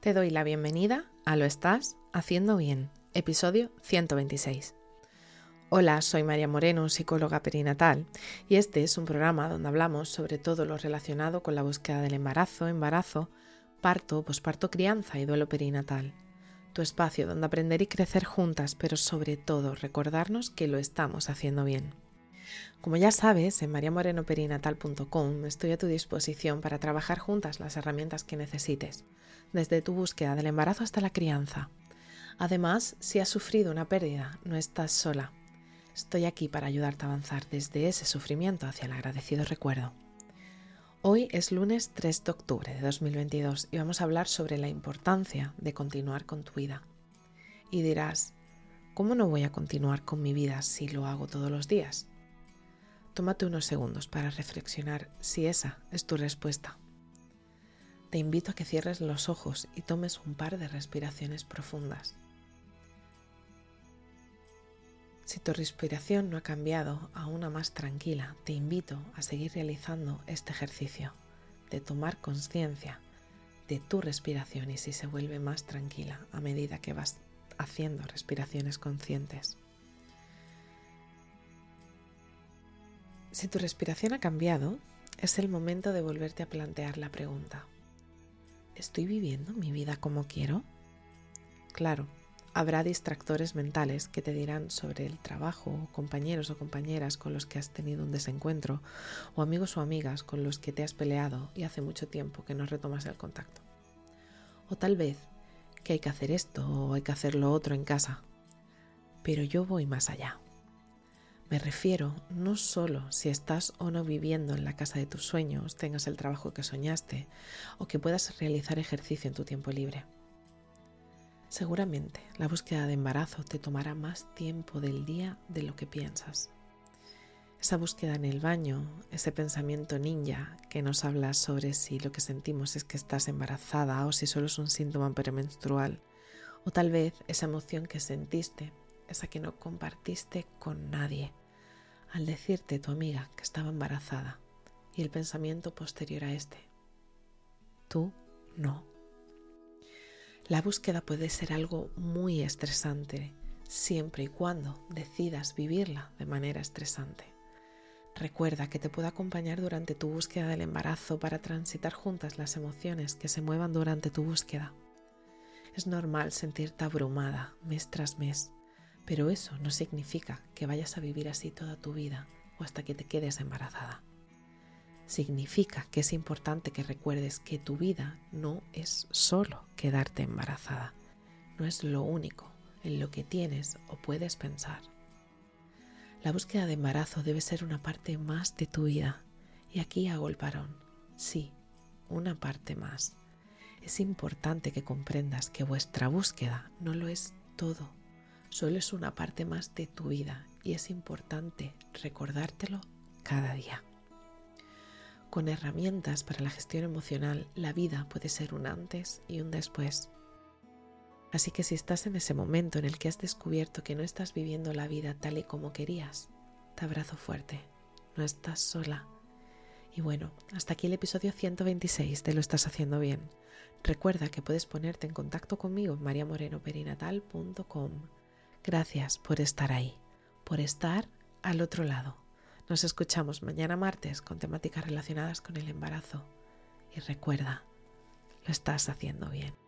Te doy la bienvenida a Lo Estás Haciendo Bien, episodio 126. Hola, soy María Moreno, psicóloga perinatal, y este es un programa donde hablamos sobre todo lo relacionado con la búsqueda del embarazo, embarazo, parto, posparto, crianza y duelo perinatal. Tu espacio donde aprender y crecer juntas, pero sobre todo recordarnos que lo estamos haciendo bien. Como ya sabes, en mariamorenoperinatal.com estoy a tu disposición para trabajar juntas las herramientas que necesites, desde tu búsqueda del embarazo hasta la crianza. Además, si has sufrido una pérdida, no estás sola. Estoy aquí para ayudarte a avanzar desde ese sufrimiento hacia el agradecido recuerdo. Hoy es lunes 3 de octubre de 2022 y vamos a hablar sobre la importancia de continuar con tu vida. Y dirás, ¿cómo no voy a continuar con mi vida si lo hago todos los días? Tómate unos segundos para reflexionar si esa es tu respuesta. Te invito a que cierres los ojos y tomes un par de respiraciones profundas. Si tu respiración no ha cambiado a una más tranquila, te invito a seguir realizando este ejercicio de tomar conciencia de tu respiración y si se vuelve más tranquila a medida que vas haciendo respiraciones conscientes. Si tu respiración ha cambiado, es el momento de volverte a plantear la pregunta. ¿Estoy viviendo mi vida como quiero? Claro, habrá distractores mentales que te dirán sobre el trabajo, compañeros o compañeras con los que has tenido un desencuentro, o amigos o amigas con los que te has peleado y hace mucho tiempo que no retomas el contacto. O tal vez que hay que hacer esto o hay que hacer lo otro en casa. Pero yo voy más allá. Me refiero no solo si estás o no viviendo en la casa de tus sueños, tengas el trabajo que soñaste o que puedas realizar ejercicio en tu tiempo libre. Seguramente la búsqueda de embarazo te tomará más tiempo del día de lo que piensas. Esa búsqueda en el baño, ese pensamiento ninja que nos habla sobre si lo que sentimos es que estás embarazada o si solo es un síntoma premenstrual, o tal vez esa emoción que sentiste, esa que no compartiste con nadie, al decirte tu amiga que estaba embarazada y el pensamiento posterior a este. Tú no. La búsqueda puede ser algo muy estresante siempre y cuando decidas vivirla de manera estresante. Recuerda que te puedo acompañar durante tu búsqueda del embarazo para transitar juntas las emociones que se muevan durante tu búsqueda. Es normal sentirte abrumada mes tras mes pero eso no significa que vayas a vivir así toda tu vida o hasta que te quedes embarazada. Significa que es importante que recuerdes que tu vida no es solo quedarte embarazada, no es lo único en lo que tienes o puedes pensar. La búsqueda de embarazo debe ser una parte más de tu vida y aquí hago el parón. Sí, una parte más. Es importante que comprendas que vuestra búsqueda no lo es todo solo es una parte más de tu vida y es importante recordártelo cada día. Con herramientas para la gestión emocional, la vida puede ser un antes y un después. Así que si estás en ese momento en el que has descubierto que no estás viviendo la vida tal y como querías, te abrazo fuerte, no estás sola. Y bueno, hasta aquí el episodio 126 de Lo estás haciendo bien. Recuerda que puedes ponerte en contacto conmigo en mariamorenoperinatal.com Gracias por estar ahí, por estar al otro lado. Nos escuchamos mañana martes con temáticas relacionadas con el embarazo. Y recuerda, lo estás haciendo bien.